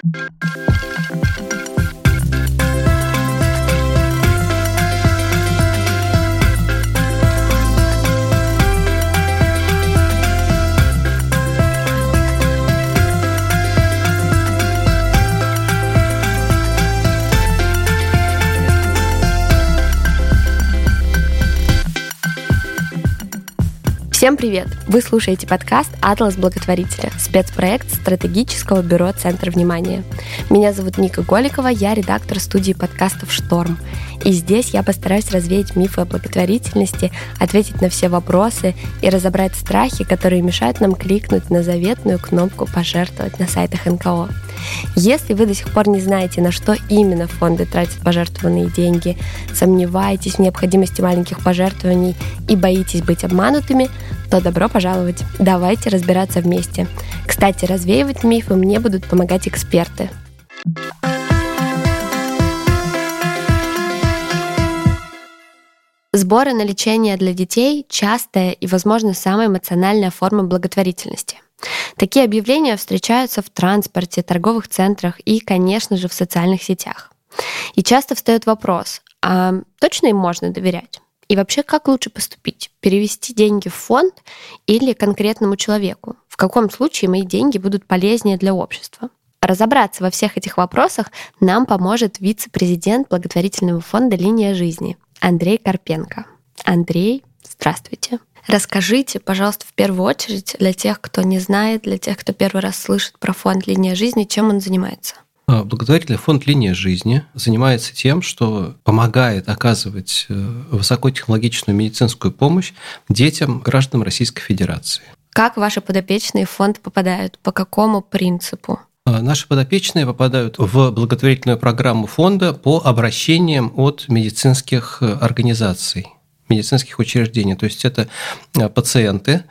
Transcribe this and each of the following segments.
thank you Всем привет! Вы слушаете подкаст «Атлас благотворителя» – спецпроект стратегического бюро «Центр внимания». Меня зовут Ника Голикова, я редактор студии подкастов «Шторм». И здесь я постараюсь развеять мифы о благотворительности, ответить на все вопросы и разобрать страхи, которые мешают нам кликнуть на заветную кнопку «Пожертвовать» на сайтах НКО. Если вы до сих пор не знаете, на что именно фонды тратят пожертвованные деньги, сомневаетесь в необходимости маленьких пожертвований и боитесь быть обманутыми, то добро пожаловать. Давайте разбираться вместе. Кстати, развеивать мифы мне будут помогать эксперты. Сборы на лечение для детей – частая и, возможно, самая эмоциональная форма благотворительности – Такие объявления встречаются в транспорте, торговых центрах и, конечно же, в социальных сетях. И часто встает вопрос, а точно им можно доверять? И вообще, как лучше поступить? Перевести деньги в фонд или конкретному человеку? В каком случае мои деньги будут полезнее для общества? Разобраться во всех этих вопросах нам поможет вице-президент благотворительного фонда «Линия жизни» Андрей Карпенко. Андрей, здравствуйте. Расскажите, пожалуйста, в первую очередь для тех, кто не знает, для тех, кто первый раз слышит про фонд «Линия жизни», чем он занимается? А, благотворительный фонд «Линия жизни» занимается тем, что помогает оказывать э, высокотехнологичную медицинскую помощь детям, гражданам Российской Федерации. Как ваши подопечные в фонд попадают? По какому принципу? А, наши подопечные попадают в благотворительную программу фонда по обращениям от медицинских э, организаций медицинских учреждений. То есть это э, пациенты,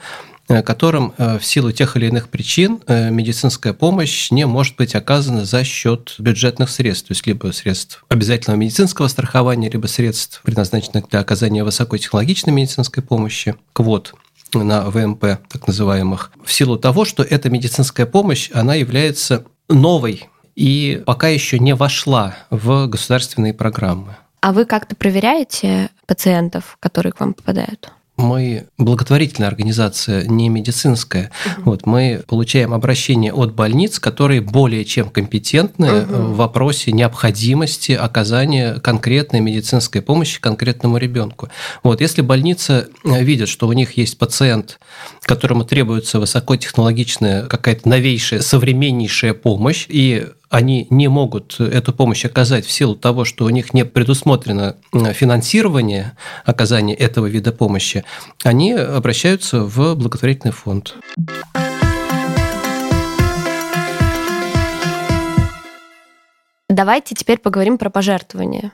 э, которым э, в силу тех или иных причин медицинская помощь не может быть оказана за счет бюджетных средств, то есть либо средств обязательного медицинского страхования, либо средств, предназначенных для оказания высокотехнологичной медицинской помощи, квот на ВМП, так называемых, в силу того, что эта медицинская помощь, она является новой и пока еще не вошла в государственные программы. А вы как-то проверяете пациентов, которые к вам попадают? Мы благотворительная организация, не медицинская. Угу. Вот, мы получаем обращения от больниц, которые более чем компетентны угу. в вопросе необходимости оказания конкретной медицинской помощи конкретному ребенку. Вот, если больница видит, что у них есть пациент, которому требуется высокотехнологичная какая-то новейшая, современнейшая помощь, и они не могут эту помощь оказать в силу того, что у них не предусмотрено финансирование оказания этого вида помощи, они обращаются в благотворительный фонд. Давайте теперь поговорим про пожертвование.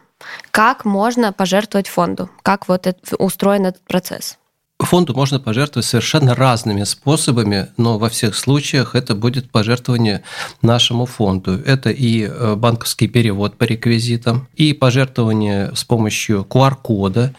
Как можно пожертвовать фонду? Как вот это, устроен этот процесс? Фонду можно пожертвовать совершенно разными способами, но во всех случаях это будет пожертвование нашему фонду. Это и э, банковский перевод по реквизитам, и пожертвование с помощью QR-кода,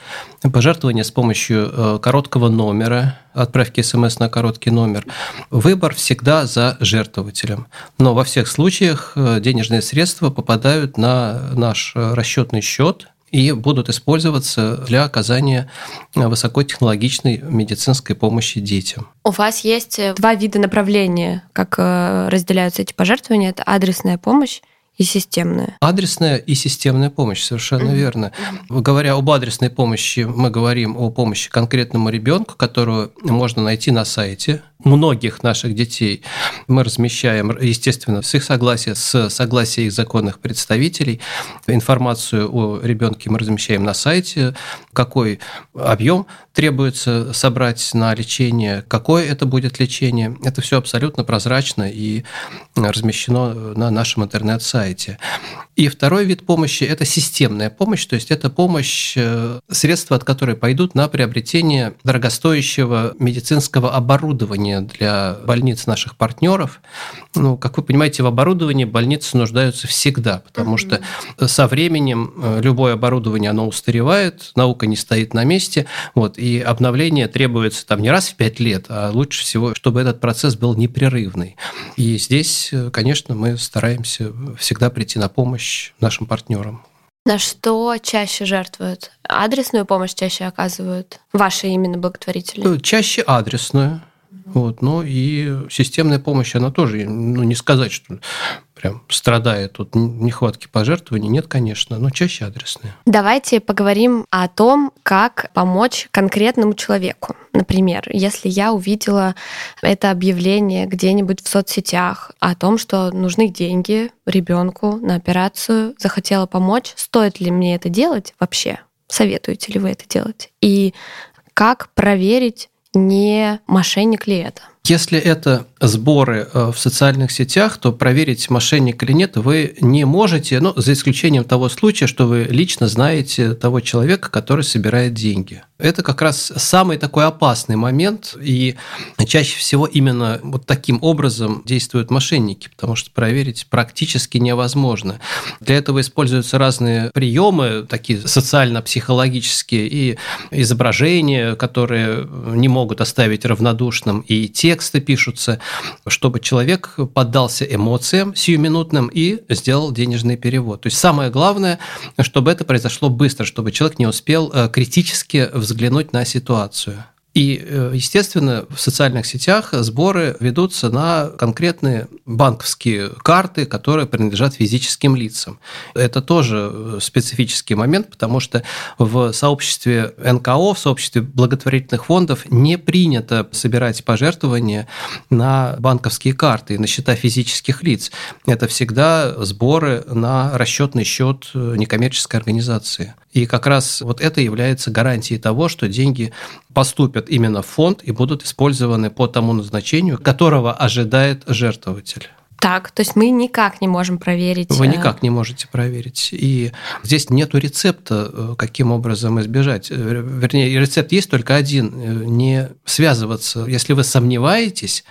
пожертвование с помощью э, короткого номера, отправки смс на короткий номер. Выбор всегда за жертвователем. Но во всех случаях э, денежные средства попадают на наш расчетный счет, и будут использоваться для оказания высокотехнологичной медицинской помощи детям. У вас есть э, два вида направления, как э, разделяются эти пожертвования. Это адресная помощь и системная. Адресная и системная помощь, совершенно mm-hmm. верно. Говоря об адресной помощи, мы говорим о помощи конкретному ребенку, которую можно найти на сайте многих наших детей. Мы размещаем, естественно, с их согласия, с согласия их законных представителей. Информацию о ребенке мы размещаем на сайте, какой объем требуется собрать на лечение, какое это будет лечение. Это все абсолютно прозрачно и размещено на нашем интернет-сайте. И второй вид помощи – это системная помощь, то есть это помощь, э, средства от которой пойдут на приобретение дорогостоящего медицинского оборудования для больниц наших партнеров. Ну, как вы понимаете, в оборудовании больницы нуждаются всегда, потому mm-hmm. что со временем э, любое оборудование, оно устаревает, наука не стоит на месте, вот, и обновление требуется там не раз в пять лет, а лучше всего, чтобы этот процесс был непрерывный. И здесь, э, конечно, мы стараемся всегда прийти на помощь помощь нашим партнерам. На что чаще жертвуют? Адресную помощь чаще оказывают? Ваши именно благотворители? Э, чаще адресную. Вот, но и системная помощь, она тоже, ну, не сказать, что прям страдает от нехватки пожертвований, нет, конечно, но чаще адресные. Давайте поговорим о том, как помочь конкретному человеку. Например, если я увидела это объявление где-нибудь в соцсетях о том, что нужны деньги ребенку на операцию, захотела помочь, стоит ли мне это делать вообще? Советуете ли вы это делать? И как проверить, не мошенник ли это? Если это сборы э, в социальных сетях, то проверить, мошенник или нет, вы не можете, ну, за исключением того случая, что вы лично знаете того человека, который собирает деньги. Это как раз самый такой опасный момент, и чаще всего именно вот таким образом действуют мошенники, потому что проверить практически невозможно. Для этого используются разные приемы, такие социально-психологические, и изображения, которые не могут оставить равнодушным, и тексты пишутся, чтобы человек поддался эмоциям сиюминутным и сделал денежный перевод. То есть самое главное, чтобы это произошло быстро, чтобы человек не успел э, критически взглянуть на ситуацию. И, э, естественно, в социальных сетях сборы ведутся на конкретные банковские карты, которые принадлежат физическим лицам. Это тоже э, специфический момент, потому что в сообществе НКО, в сообществе благотворительных фондов не принято собирать пожертвования на банковские карты, на счета физических лиц. Это всегда сборы на расчетный счет э, некоммерческой организации. И как раз вот это является гарантией того, что деньги поступят именно в фонд и будут использованы по тому назначению, которого ожидает жертвователь. Так, то есть мы никак не можем проверить. Вы э, никак не можете проверить. И здесь нет рецепта, э, каким образом избежать. Э, вернее, рецепт есть только один – не связываться. Если вы сомневаетесь,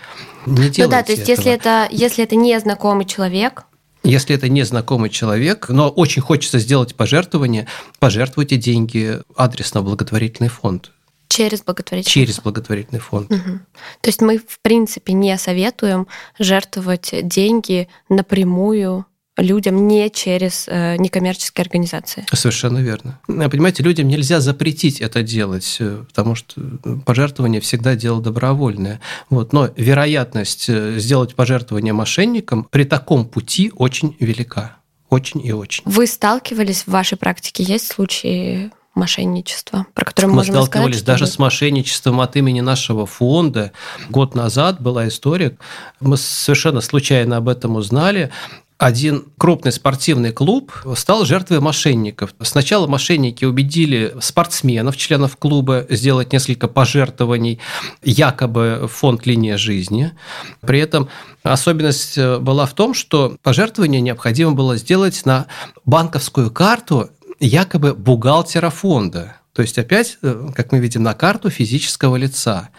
не делайте Ну да, то есть этого. если это, если это незнакомый человек, если это незнакомый человек, но очень хочется сделать пожертвование, пожертвуйте деньги адрес на благотворительный фонд. Через благотворительный Через фонд. благотворительный фонд. Угу. То есть мы, в принципе, не советуем жертвовать деньги напрямую людям не через э, некоммерческие организации. Совершенно верно. Понимаете, людям нельзя запретить это делать, э, потому что пожертвование всегда дело добровольное. Вот. Но вероятность э, сделать пожертвование мошенникам при таком пути очень велика. Очень и очень. Вы сталкивались в вашей практике? Есть случаи мошенничества, про которые мы, мы можем сталкивались рассказать, даже с мошенничеством от имени нашего фонда. Год назад была история, мы совершенно случайно об этом узнали один крупный спортивный клуб стал жертвой мошенников. Сначала мошенники убедили спортсменов, членов клуба, сделать несколько пожертвований якобы в фонд «Линия жизни». При этом особенность э, была в том, что пожертвование необходимо было сделать на банковскую карту якобы бухгалтера фонда. То есть опять, э, как мы видим, на карту физического лица.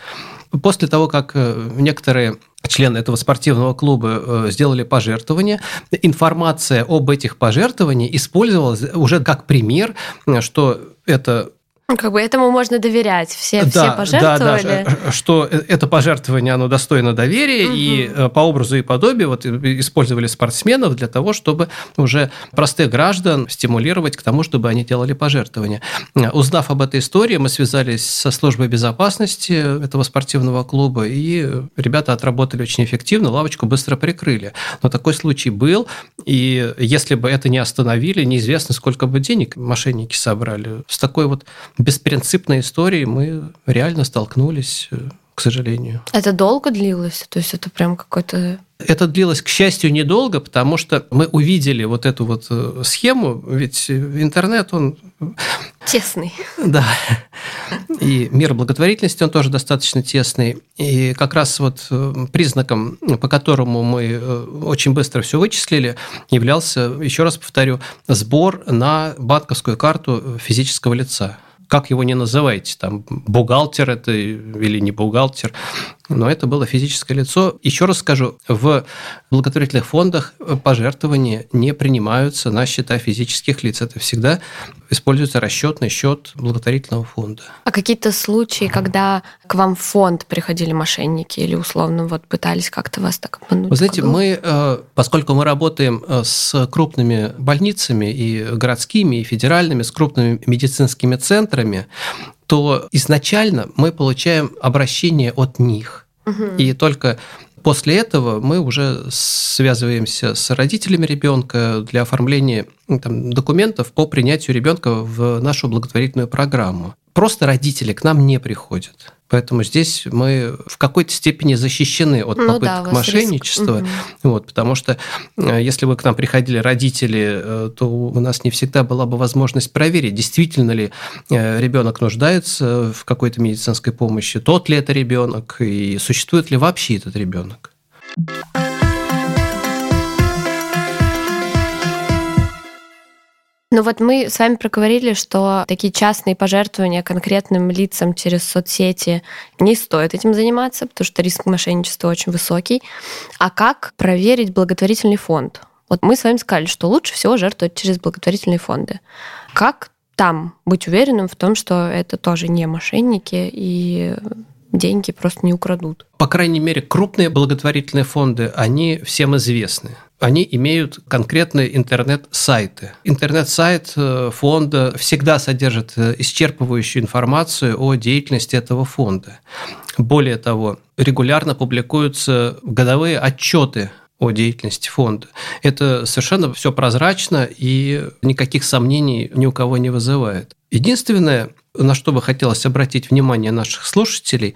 После того, как э, некоторые члены этого спортивного клуба э, сделали пожертвования, информация об этих пожертвованиях использовалась уже как пример, что это как бы этому можно доверять. Все, да, все пожертвовали. Да, да, что это пожертвование, оно достойно доверия, угу. и э, по образу и подобию вот использовали спортсменов для того, чтобы уже простых граждан стимулировать к тому, чтобы они делали пожертвования. Узнав об этой истории, мы связались со службой безопасности этого спортивного клуба, и ребята отработали очень эффективно, лавочку быстро прикрыли. Но такой случай был, и если бы это не остановили, неизвестно, сколько бы денег мошенники собрали. С такой вот беспринципной историей мы реально столкнулись, э, к сожалению. Это долго длилось? То есть это прям какой-то это длилось, к счастью, недолго, потому что мы увидели вот эту вот э, схему, ведь интернет, он Тесный. Да. И мир благотворительности, он тоже достаточно тесный. И как раз вот э, признаком, по которому мы э, очень быстро все вычислили, являлся, еще раз повторю, сбор на банковскую карту физического лица как его не называйте, там бухгалтер это или не бухгалтер, но это было физическое лицо. Еще раз скажу, в благотворительных фондах пожертвования не принимаются на счета физических лиц. Это всегда используется расчетный счет благотворительного фонда. А какие-то случаи, когда к вам в фонд приходили мошенники или условно вот пытались как-то вас так обмануть? Вы знаете, мы, э, поскольку мы работаем э, с крупными больницами и городскими, и федеральными, с крупными медицинскими центрами, то изначально мы получаем обращение от них. Угу. И только после этого мы уже связываемся с родителями ребенка для оформления ну, там, документов по принятию ребенка в нашу благотворительную программу. Просто родители к нам не приходят. Поэтому здесь мы в какой-то степени защищены от ну, попыток да, мошенничества. Риск. Вот, потому что э, если бы к нам приходили родители, э, то у нас не всегда была бы возможность проверить, действительно ли э, ребенок нуждается в какой-то медицинской помощи, тот ли это ребенок и существует ли вообще этот ребенок. Ну вот мы с вами проговорили, что такие частные пожертвования конкретным лицам через соцсети не стоит этим заниматься, потому что риск мошенничества очень высокий. А как проверить благотворительный фонд? Вот мы с вами сказали, что лучше всего жертвовать через благотворительные фонды. Как там быть уверенным в том, что это тоже не мошенники и деньги просто не украдут. По крайней мере, крупные благотворительные фонды, они всем известны. Они имеют конкретные интернет-сайты. Интернет-сайт э, фонда всегда содержит э, исчерпывающую информацию о деятельности этого фонда. Более того, регулярно публикуются годовые отчеты о деятельности фонда. Это совершенно все прозрачно и никаких сомнений ни у кого не вызывает. Единственное, на что бы хотелось обратить внимание наших слушателей,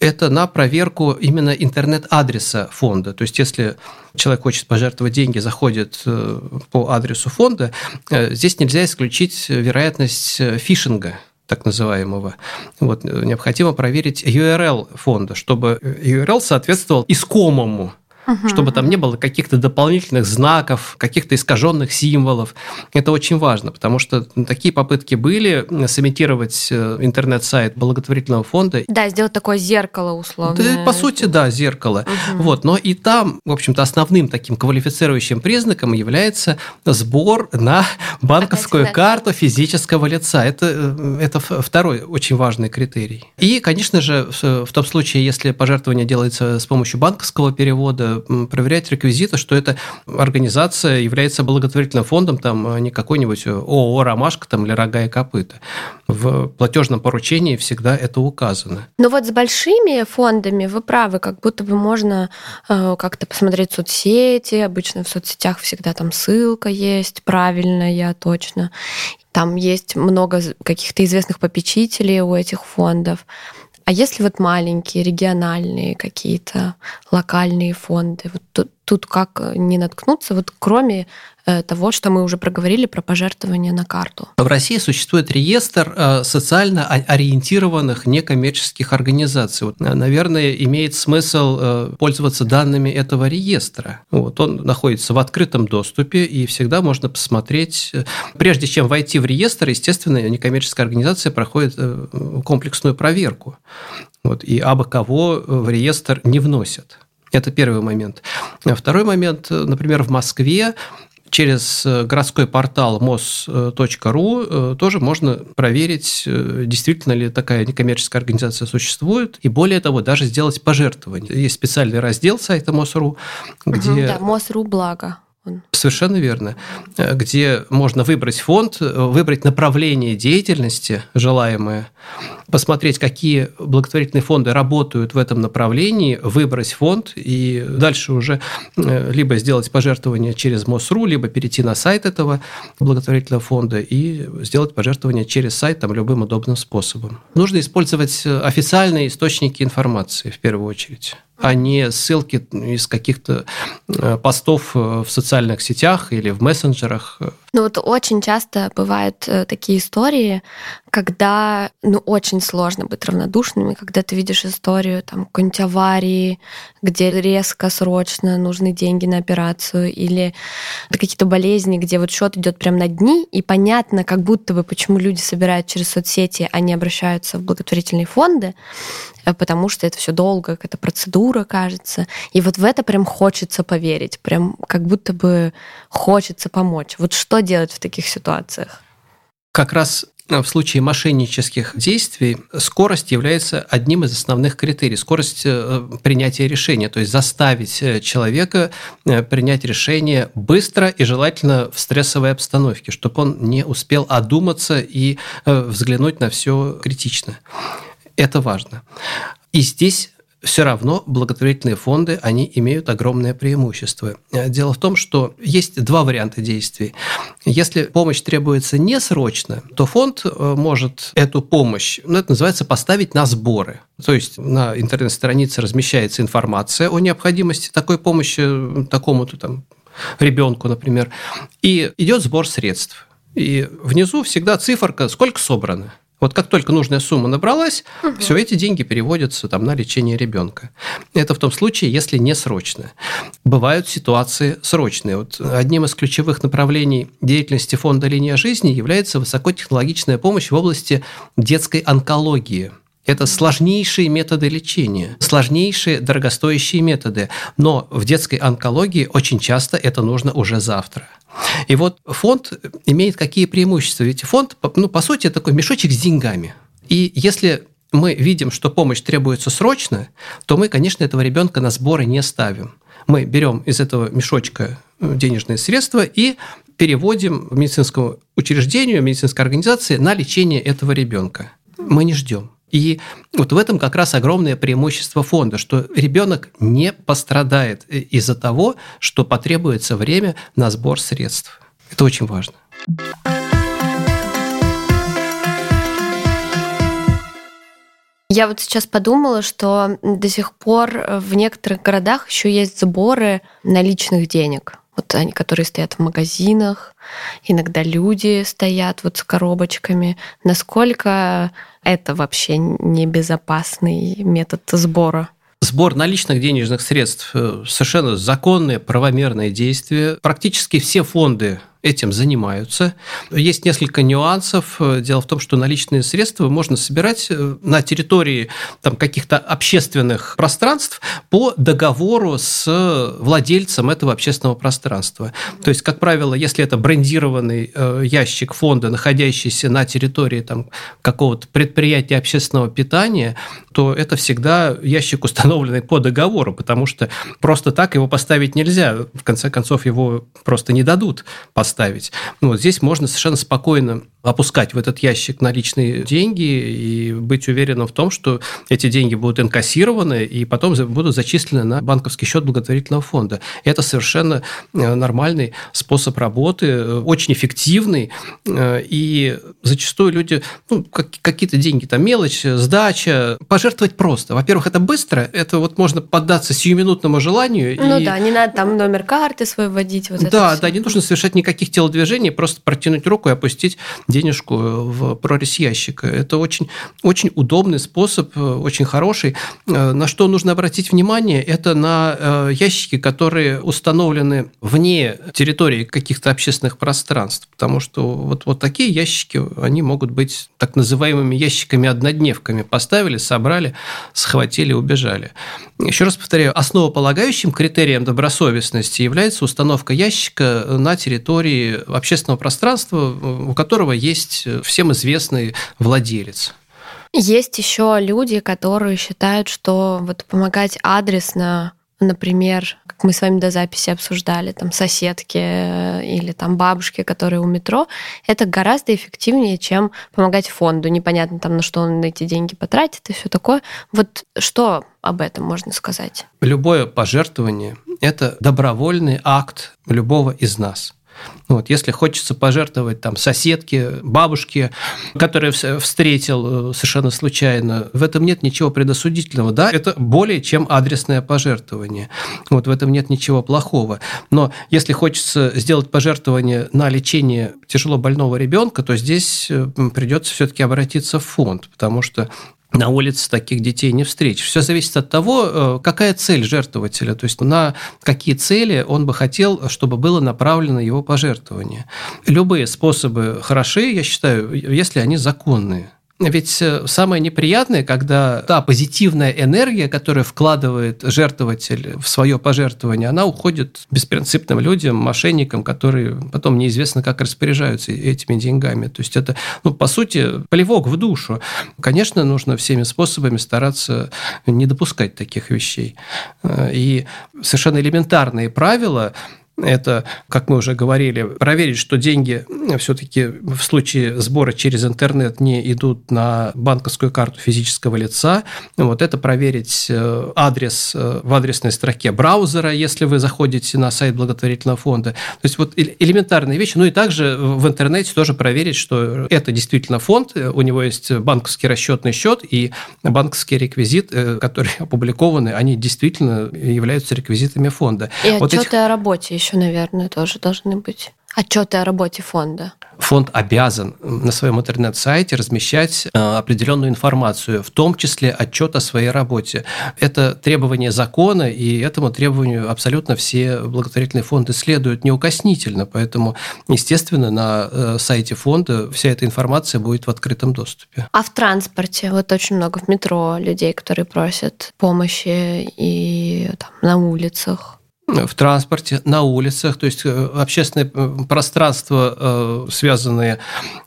это на проверку именно интернет-адреса фонда. То есть, если человек хочет пожертвовать деньги, заходит э, по адресу фонда, э, здесь нельзя исключить вероятность э, фишинга так называемого. Вот, необходимо проверить URL фонда, чтобы URL соответствовал искомому угу. чтобы там не было каких-то дополнительных знаков, каких-то искаженных символов. Это очень важно, потому что такие попытки были сымитировать э, интернет-сайт благотворительного фонда. Да, сделать такое зеркало условно. Да, по сути, да, зеркало. Угу. Вот, но и там, в общем-то, основным таким квалифицирующим признаком является сбор на банковскую Опять, карту физического лица. Это, э, это второй очень важный критерий. И, конечно же, в том случае, если пожертвование делается с помощью банковского перевода, проверять реквизиты, что эта организация является благотворительным фондом, там, а не какой-нибудь ООО «Ромашка» там, или «Рога и копыта». В платежном поручении всегда это указано. Но вот с большими фондами вы правы, как будто бы можно э, как-то посмотреть соцсети, обычно в соцсетях всегда там ссылка есть, правильная, точно. Там есть много каких-то известных попечителей у этих фондов. А если вот маленькие, региональные какие-то локальные фонды, вот тут, тут как не наткнуться, вот кроме Э, того, что мы уже проговорили про пожертвования на карту. В России существует реестр э, социально ориентированных некоммерческих организаций. Вот, наверное, имеет смысл э, пользоваться данными этого реестра. Вот, он находится в открытом доступе, и всегда можно посмотреть. Прежде чем войти в реестр, естественно, некоммерческая организация проходит комплексную проверку. Вот, и абы кого в реестр не вносят. Это первый момент. Второй момент, например, в Москве через э, городской портал mos.ru э, тоже можно проверить, э, действительно ли такая некоммерческая организация существует, и более того, даже сделать пожертвование. Есть специальный раздел сайта mos.ru, где... Да, mos.ru благо. Совершенно верно. Где можно выбрать фонд, выбрать направление деятельности желаемое, посмотреть, какие благотворительные фонды работают в этом направлении, выбрать фонд и дальше уже э, либо сделать пожертвование через МОСРУ, либо перейти на сайт этого благотворительного фонда и сделать пожертвование через сайт там, любым удобным способом. Нужно использовать официальные источники информации в первую очередь а не ссылки из каких-то э, постов э, в социальных сетях или в мессенджерах. Ну вот очень часто бывают э, такие истории, когда ну, очень сложно быть равнодушными, когда ты видишь историю там какой-нибудь аварии, где резко, срочно нужны деньги на операцию, или какие-то болезни, где вот счет идет прям на дни, и понятно, как будто бы, почему люди собирают через соцсети, а не обращаются в благотворительные фонды, потому что это все долго, какая-то процедура, кажется. И вот в это прям хочется поверить, прям как будто бы хочется помочь. Вот что делать в таких ситуациях? Как раз в случае мошеннических действий скорость является одним из основных критерий. Скорость э, принятия решения, то есть заставить э, человека э, принять решение быстро и желательно в стрессовой обстановке, чтобы он не успел одуматься и взглянуть на все критично. Это важно. И здесь все равно благотворительные фонды, они имеют огромное преимущество. Э, дело в том, что есть два варианта действий. Если помощь требуется не срочно, то фонд э, может эту помощь, ну, это называется поставить на сборы. То есть на интернет-странице размещается информация о необходимости такой помощи такому-то там ребенку, например, и идет сбор средств. И внизу всегда циферка, сколько собрано. Вот как только нужная сумма набралась, угу. все эти деньги переводятся там, на лечение ребенка. Это в том случае, если не срочно. Бывают ситуации срочные. Вот одним из ключевых направлений деятельности фонда «Линия жизни» является высокотехнологичная помощь в области детской онкологии. Это сложнейшие методы лечения, сложнейшие дорогостоящие методы. Но в детской онкологии очень часто это нужно уже завтра. И вот фонд имеет какие преимущества? Ведь фонд, ну, по сути, такой мешочек с деньгами. И если мы видим, что помощь требуется срочно, то мы, конечно, этого ребенка на сборы не ставим. Мы берем из этого мешочка э, денежные средства и переводим в медицинскому учреждению, медицинской организации на лечение этого ребенка. Мы не ждем. И вот в этом как раз огромное преимущество фонда, что ребенок не пострадает из-за того, что потребуется время на сбор средств. Это очень важно. Я вот сейчас подумала, что до сих пор в некоторых городах еще есть сборы наличных денег вот они, которые стоят в магазинах, иногда люди стоят вот с коробочками. Насколько это вообще небезопасный метод сбора? Сбор наличных денежных средств э, – совершенно законное, правомерное действие. Практически все фонды этим занимаются. Есть несколько нюансов. Дело в том, что наличные средства можно собирать э, на территории там, каких-то общественных пространств по договору с владельцем этого общественного пространства. То есть, как правило, если это брендированный э, ящик фонда, находящийся на территории там, какого-то предприятия общественного питания, то это всегда ящик, установленный по договору, потому что просто так его поставить нельзя. В конце концов, его просто не дадут поставить поставить. Ну, вот здесь можно совершенно спокойно опускать в этот ящик наличные деньги и быть уверенным в том, что эти деньги будут инкассированы и потом будут зачислены на банковский счет благотворительного фонда. Это совершенно э, нормальный способ работы, э, очень эффективный, э, и зачастую люди, ну, какие-то деньги, там мелочь, сдача, пожертвовать просто. Во-первых, это быстро, это вот можно поддаться сиюминутному желанию. Ну и... да, не надо там номер карты свой вводить. Вот да, да, не нужно совершать никаких телодвижений, просто протянуть руку и опустить денежку в прорезь ящика. Это очень, очень удобный способ, очень хороший. Э, на что нужно обратить внимание, это на э, ящики, которые установлены вне территории каких-то общественных пространств, потому что вот, вот такие ящики, они могут быть так называемыми ящиками-однодневками. Поставили, собрали, схватили, убежали. Еще раз повторяю, основополагающим критерием добросовестности является установка ящика на территории общественного пространства, у которого есть всем известный владелец. Есть еще люди, которые считают, что вот помогать адресно например, как мы с вами до записи обсуждали, там соседки э, или там бабушки, которые у метро, это гораздо эффективнее, чем помогать фонду. Непонятно там, на что он эти деньги потратит и все такое. Вот что об этом можно сказать? Любое пожертвование – это добровольный акт любого из нас – Вот, если хочется пожертвовать там соседке, бабушке, которую встретил э, совершенно случайно, в этом нет ничего предосудительного. Да, это более чем адресное пожертвование. Вот в этом нет ничего плохого. Но если хочется сделать пожертвование на лечение тяжело больного ребенка, то здесь э, придется все-таки обратиться в фонд, потому что на улице таких детей не встретишь. Все зависит от того, э, какая цель жертвователя, то есть на какие цели он бы хотел, чтобы было направлено его пожертвование. Любые способы хороши, я считаю, если они законные. Ведь э, самое неприятное, когда та позитивная энергия, которую вкладывает жертвователь в свое пожертвование, она уходит беспринципным людям, мошенникам, которые потом неизвестно, как распоряжаются этими деньгами. То есть это, ну, по сути, плевок в душу. Конечно, нужно всеми способами стараться не допускать таких вещей. Э, и совершенно элементарные правила это, как мы уже говорили, проверить, что деньги все-таки в случае сбора через интернет не идут на банковскую карту физического лица. Вот это проверить э, адрес э, в адресной строке браузера, если вы заходите на сайт благотворительного фонда. То есть вот элементарные вещи. Ну и также в интернете тоже проверить, что это действительно фонд, у него есть банковский расчетный счет и банковский реквизит, э, которые опубликованы, они действительно являются реквизитами фонда. И вот отчеты этих... о работе еще еще, наверное, тоже должны быть. Отчеты о работе фонда. Фонд обязан на своем интернет-сайте размещать э, определенную информацию, в том числе отчет о своей работе. Это требование закона, и этому требованию абсолютно все благотворительные фонды следуют неукоснительно. Поэтому, естественно, на э, сайте фонда вся эта информация будет в открытом доступе. А в транспорте? Вот очень много в метро людей, которые просят помощи и там, на улицах в транспорте, на улицах, то есть э, общественное э, пространство, э, связанное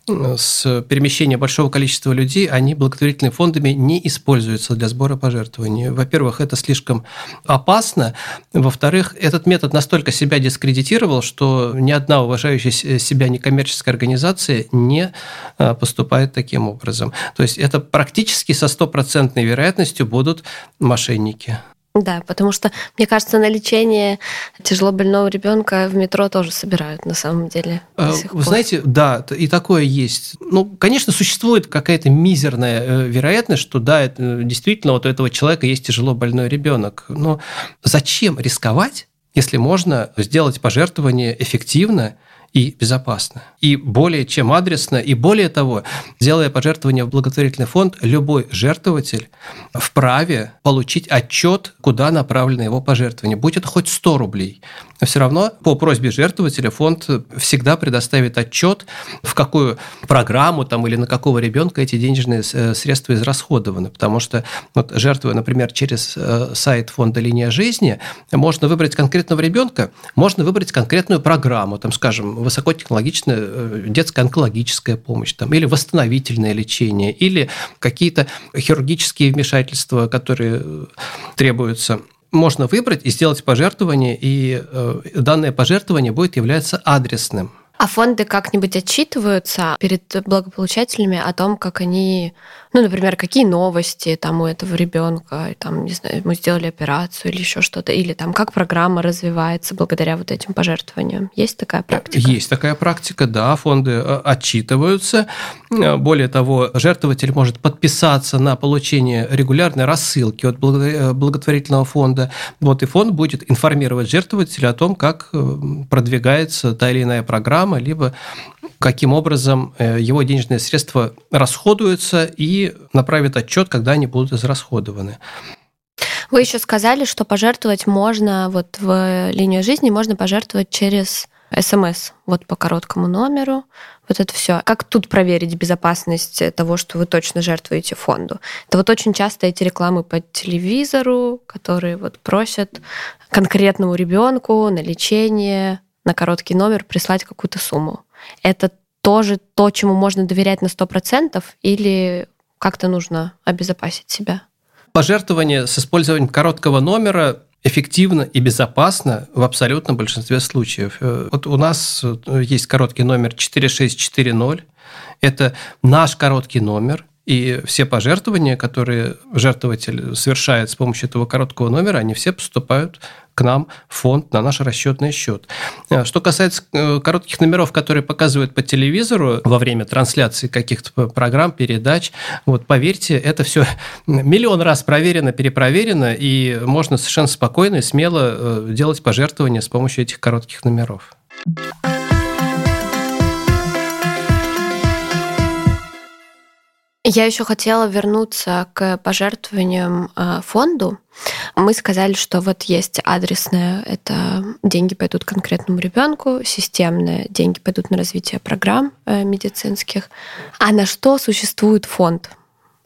с перемещением большого количества людей, они благотворительными фондами не используются для сбора пожертвований. Во-первых, это слишком опасно. Во-вторых, этот метод настолько себя дискредитировал, что ни одна уважающая себя некоммерческая организация не поступает таким образом. То есть это практически со стопроцентной вероятностью будут мошенники. Да, потому что, мне кажется, на лечение тяжело больного ребенка в метро тоже собирают на самом деле. Э, вы пор. знаете, да, и такое есть. Ну, конечно, существует какая-то мизерная э, вероятность, что да, э, действительно вот у этого человека есть тяжело больной ребенок. Но зачем рисковать, если можно сделать пожертвование эффективно и безопасно. И более чем адресно, и более того, делая пожертвование в благотворительный фонд, любой жертвователь вправе получить отчет, куда направлено его пожертвование, будь это хоть 100 рублей. Но все равно по просьбе жертвователя фонд всегда предоставит отчет, в какую программу там, или на какого ребенка эти денежные э, средства израсходованы. Потому что вот, жертвуя, например, через э, сайт фонда «Линия жизни», можно выбрать конкретного ребенка, можно выбрать конкретную программу, там, скажем, высокотехнологичная э, детская онкологическая помощь, там, или восстановительное лечение, или какие-то хирургические вмешательства, которые требуются можно выбрать и сделать пожертвование, и э, данное пожертвование будет являться адресным. А фонды как-нибудь отчитываются перед благополучателями о том, как они, ну, например, какие новости там у этого ребенка, там, не знаю, мы сделали операцию или еще что-то, или там как программа развивается благодаря вот этим пожертвованиям. Есть такая практика? Есть такая практика, да, фонды э, отчитываются. Э, более того, жертвователь может подписаться на получение регулярной рассылки от э, благотворительного фонда. Вот и фонд будет информировать жертвователя о том, как продвигается та или иная программа, либо каким образом э, его денежные средства расходуются и направит отчет, когда они будут израсходованы. Вы еще сказали, что пожертвовать можно вот в линию жизни, можно пожертвовать через СМС, вот по короткому номеру, вот это все. Как тут проверить безопасность того, что вы точно жертвуете фонду? Это вот очень часто эти рекламы по телевизору, которые вот просят конкретному ребенку на лечение на короткий номер прислать какую-то сумму. Это тоже то, чему можно доверять на 100% или как-то нужно обезопасить себя? Пожертвование с использованием короткого номера эффективно и безопасно в абсолютном большинстве случаев. Э, вот у нас э, есть короткий номер 4640. Это наш короткий номер, и все пожертвования, которые жертвователь совершает с помощью этого короткого номера, они все поступают к нам фонд на наш расчетный счет. Э, что касается э, коротких номеров, которые показывают по телевизору во время трансляции каких-то программ, передач, вот поверьте, это все миллион раз проверено, перепроверено, и можно совершенно спокойно и смело делать пожертвования с помощью этих коротких номеров. Я еще хотела вернуться к пожертвованиям э, фонду. Мы сказали, что вот есть адресное, это деньги пойдут конкретному ребенку, системное, деньги пойдут на развитие программ э, медицинских. А на что существует фонд?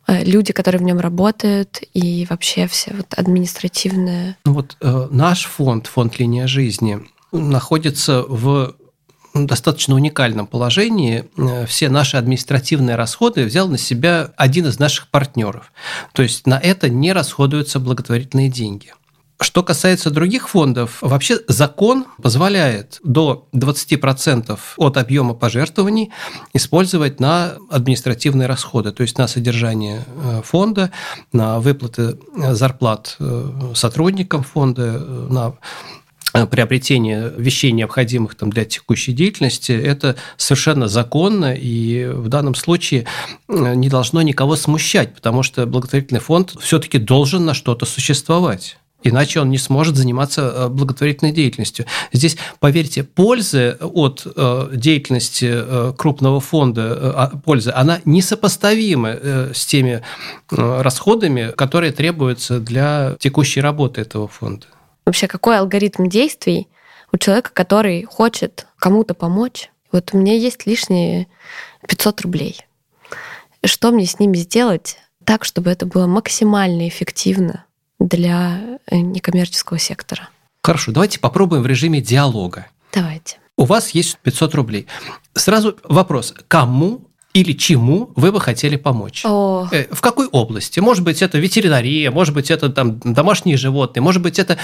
Э, люди, которые в нем работают, и вообще все вот административные. Ну вот э, наш фонд, фонд Линия жизни, находится в достаточно уникальном положении. Э, все наши административные расходы взял на себя один из наших партнеров. То есть на это не расходуются благотворительные деньги. Что касается других фондов, вообще закон позволяет до 20% от объема пожертвований использовать на административные расходы, то есть на содержание э, фонда, на выплаты зарплат э, сотрудникам фонда, на приобретение вещей, необходимых там, для текущей деятельности, это совершенно законно, и в данном случае э, не должно никого смущать, потому что благотворительный фонд все-таки должен на что-то существовать. Иначе он не сможет заниматься э, благотворительной деятельностью. Здесь, поверьте, пользы от деятельности крупного фонда, а, пользы, она несопоставима с теми расходами, которые требуются для текущей работы этого фонда. Вообще, какой алгоритм действий у человека, который хочет кому-то помочь? Вот у меня есть лишние 500 рублей. Что мне с ними сделать так, чтобы это было максимально эффективно для э, некоммерческого сектора? Хорошо, давайте попробуем в режиме диалога. Давайте. У вас есть 500 рублей. Сразу вопрос, кому или чему вы бы хотели помочь? О. Э, в какой области? Может быть, это ветеринария, может быть, это там домашние животные, может быть, это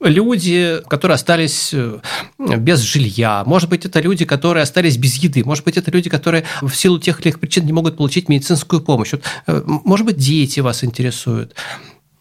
люди, которые остались э, без жилья, может быть, это люди, которые остались без еды, может быть, это люди, которые в силу тех или иных причин не могут получить медицинскую помощь. Вот, э, может быть, дети вас интересуют.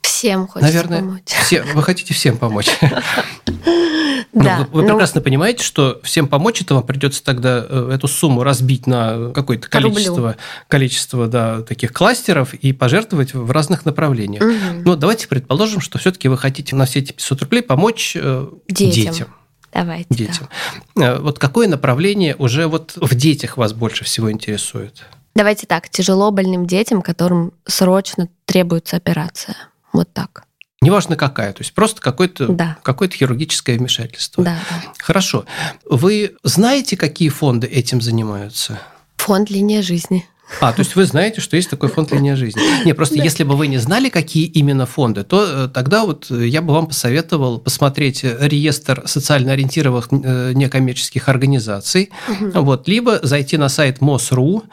Всем хочется Наверное, помочь. Все, вы хотите всем помочь. Да, вы, вы ну, прекрасно понимаете, что всем помочь это вам придется тогда э, эту сумму разбить на какое-то количество, количество да, таких кластеров и пожертвовать в разных направлениях. Угу. Но давайте предположим, что все-таки вы хотите на все эти 500 рублей помочь э, детям. детям. Давайте. Детям. Да. Э, вот какое направление уже вот в детях вас больше всего интересует? Давайте так, тяжело больным детям, которым срочно требуется операция. Вот так. Неважно какая, то есть просто какое-то да. какое хирургическое вмешательство. Да, да. Хорошо. Вы знаете, какие фонды этим занимаются? Фонд «Линия жизни». А, то есть вы знаете, что есть такой фонд «Линия жизни». Не, просто да. если бы вы не знали, какие именно фонды, то э, тогда вот я бы вам посоветовал посмотреть реестр социально ориентированных э, некоммерческих организаций, угу. вот, либо зайти на сайт МОСРУ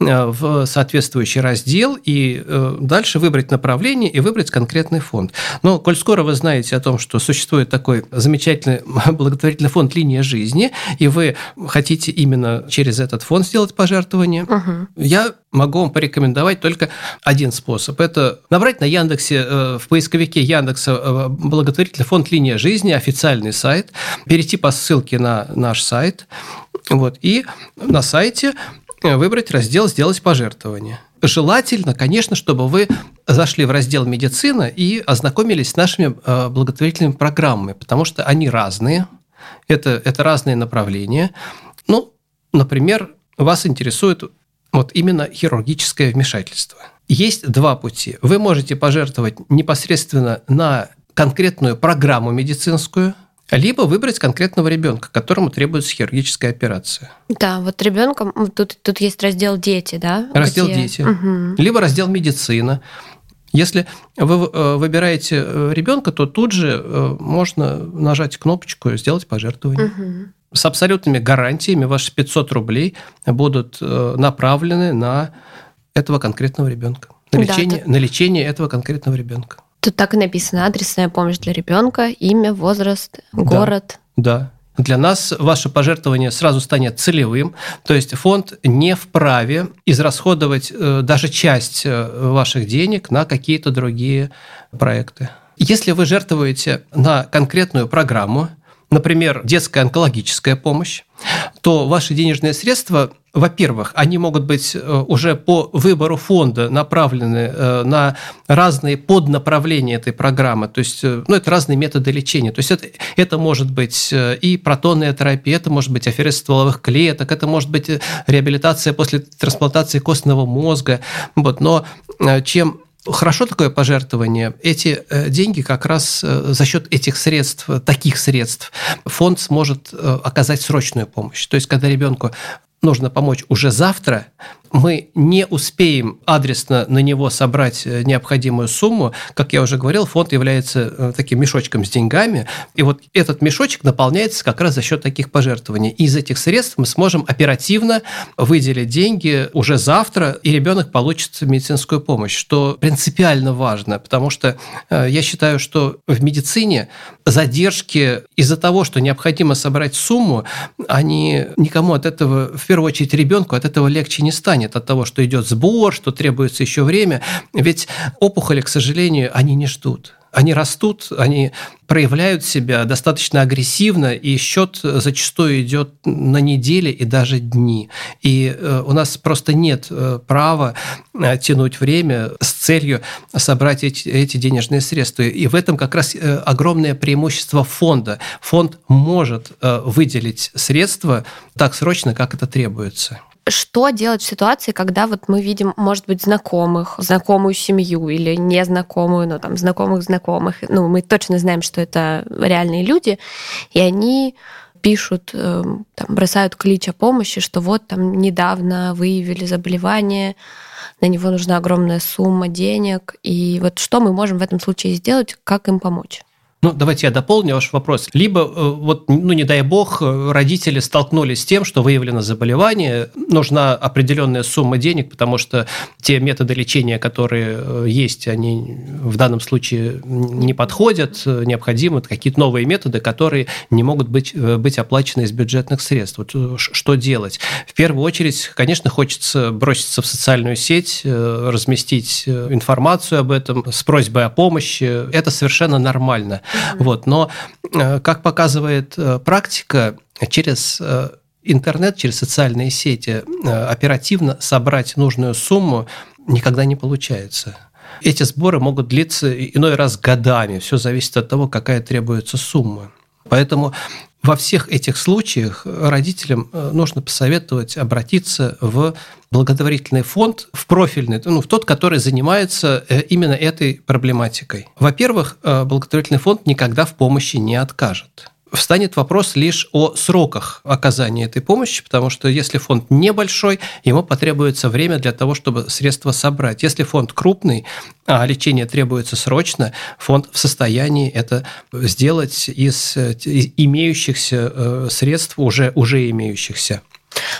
э, в соответствующий раздел и дальше выбрать направление и выбрать конкретный фонд. Но, коль скоро вы знаете о том, что существует такой замечательный благотворительный фонд «Линия жизни», и вы хотите именно через этот фонд сделать пожертвование, угу. я могу вам порекомендовать только один способ. Это набрать на Яндексе, э, в поисковике Яндекса э, благотворительный фонд «Линия жизни», официальный сайт, перейти по ссылке на наш сайт, вот, и на сайте выбрать раздел «Сделать пожертвование». Желательно, конечно, чтобы вы зашли в раздел «Медицина» и ознакомились с нашими э, благотворительными программами, потому что они разные, это, это разные направления. Ну, например, вас интересует вот именно хирургическое вмешательство. Есть два пути. Вы можете пожертвовать непосредственно на конкретную программу медицинскую, либо выбрать конкретного ребенка, которому требуется хирургическая операция. Да, вот ребенком тут, тут есть раздел дети, да? Раздел где... дети. Угу. Либо раздел медицина. Если вы э, выбираете э, ребенка, то тут же э, можно нажать кнопочку и сделать пожертвование. Угу с абсолютными гарантиями ваши 500 рублей будут э, направлены на этого конкретного ребенка, на лечение, да, тут... на лечение этого конкретного ребенка. Тут так и написано: адресная помощь для ребенка, имя, возраст, город. Да. Для нас ваше пожертвование сразу станет целевым, то есть фонд не вправе израсходовать э, даже часть э, ваших денег на какие-то другие проекты. Если вы жертвуете на конкретную программу, например, детская онкологическая помощь, то ваши денежные средства, во-первых, они могут быть э, уже по выбору фонда направлены э, на разные поднаправления этой программы, то есть э, ну, это разные методы лечения. То есть это, это может быть и протонная терапия, это может быть аферез стволовых клеток, это может быть реабилитация после трансплантации костного мозга. Вот. Но чем Хорошо такое пожертвование. Эти э, деньги как раз э, за счет этих средств, таких средств, фонд сможет э, оказать срочную помощь. То есть, когда ребенку нужно помочь уже завтра, мы не успеем адресно на него собрать э, необходимую сумму, как я уже говорил, фонд является э, таким мешочком с деньгами, и вот этот мешочек наполняется как раз за счет таких пожертвований. И из этих средств мы сможем оперативно выделить деньги уже завтра, и ребенок получит медицинскую помощь, что принципиально важно, потому что э, я считаю, что в медицине задержки из-за того, что необходимо собрать сумму, они никому от этого, в первую очередь ребенку, от этого легче не станет устанет от того, что идет сбор, что требуется еще время. Ведь опухоли, к сожалению, они не ждут они растут, они проявляют себя достаточно агрессивно, и счет зачастую идет на недели и даже дни. И э, у нас просто нет э, права э, тянуть время с целью собрать эти денежные средства. И в этом как раз огромное преимущество фонда. Фонд может выделить средства так срочно, как это требуется что делать в ситуации, когда вот мы видим, может быть, знакомых, знакомую семью или незнакомую, но там знакомых знакомых. Ну, мы точно знаем, что это реальные люди, и они пишут, эм, там, бросают клич о помощи, что вот там недавно выявили заболевание, на него нужна огромная сумма денег, и вот что мы можем в этом случае сделать, как им помочь? Ну, давайте я дополню ваш вопрос. Либо, э, вот, ну, не дай бог, родители столкнулись с тем, что выявлено заболевание, нужна определенная сумма денег, потому что те методы лечения, которые э, есть, они в данном случае не подходят, необходимы какие-то новые методы, которые не могут быть, э, быть оплачены из бюджетных средств. Вот что делать? В первую очередь, конечно, хочется броситься в социальную сеть, разместить информацию об этом с просьбой о помощи. Это совершенно нормально. Вот, но, э, как показывает э, практика, через э, интернет, через социальные сети оперативно собрать нужную сумму никогда не получается. Эти сборы могут длиться иной раз годами. Все зависит от того, какая требуется сумма. Поэтому во всех этих случаях родителям э, нужно посоветовать обратиться в благотворительный фонд, в профильный, ну, в тот, который занимается э, именно этой проблематикой. Во-первых, э, благотворительный фонд никогда в помощи не откажет встанет вопрос лишь о сроках оказания этой помощи, потому что если фонд небольшой, ему потребуется время для того, чтобы средства собрать. Если фонд крупный, а лечение требуется срочно, фонд в состоянии это сделать из имеющихся э, средств, уже, уже имеющихся.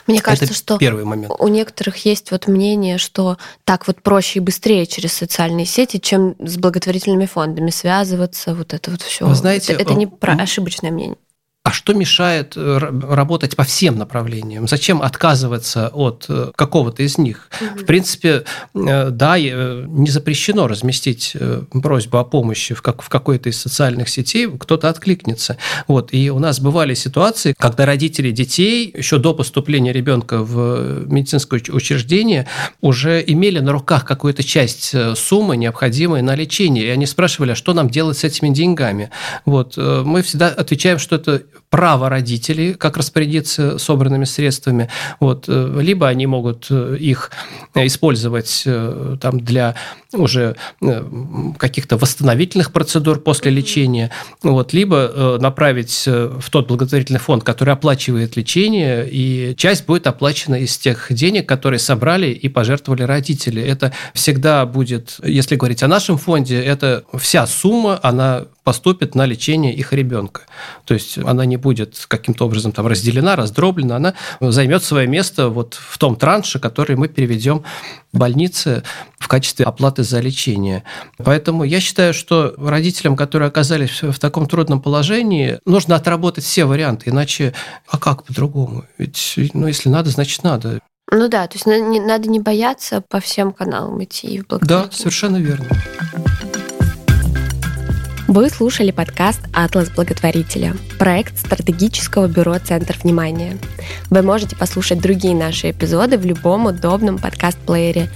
Мне кажется, Это что первый момент. у некоторых есть вот мнение, что так вот проще и быстрее через социальные сети, чем с благотворительными фондами связываться, вот это вот все. Вы знаете, это, это не про ошибочное мнение. А что мешает э, работать по всем направлениям? Зачем отказываться от э, какого-то из них? Угу. В принципе, э, да, не запрещено разместить просьбу о помощи в, как, в какой-то из социальных сетей, кто-то откликнется. Вот. И у нас бывали ситуации, когда родители детей еще до поступления ребенка в медицинское учреждение уже имели на руках какую-то часть суммы, необходимой на лечение. И они спрашивали, а что нам делать с этими деньгами? Вот. Мы всегда отвечаем, что это право родителей, как распорядиться собранными средствами. Вот. Э, либо они могут э, их использовать э, там, для уже каких-то восстановительных процедур после лечения, вот, либо направить в тот благотворительный фонд, который оплачивает лечение, и часть будет оплачена из тех денег, которые собрали и пожертвовали родители. Это всегда будет, если говорить о нашем фонде, это вся сумма, она поступит на лечение их ребенка. То есть она не будет каким-то образом там разделена, раздроблена, она займет свое место вот в том транше, который мы переведем в больнице в качестве оплаты за лечение. Поэтому я считаю, что родителям, которые оказались в таком трудном положении, нужно отработать все варианты, иначе а как по-другому? Ведь, ну, если надо, значит надо. Ну да, то есть надо не бояться по всем каналам идти в Да, совершенно верно. Вы слушали подкаст «Атлас благотворителя», проект стратегического бюро «Центр внимания». Вы можете послушать другие наши эпизоды в любом удобном подкаст-плеере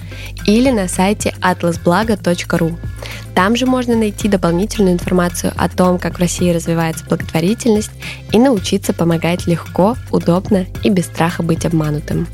или на сайте atlasblago.ru. Там же можно найти дополнительную информацию о том, как в России развивается благотворительность и научиться помогать легко, удобно и без страха быть обманутым.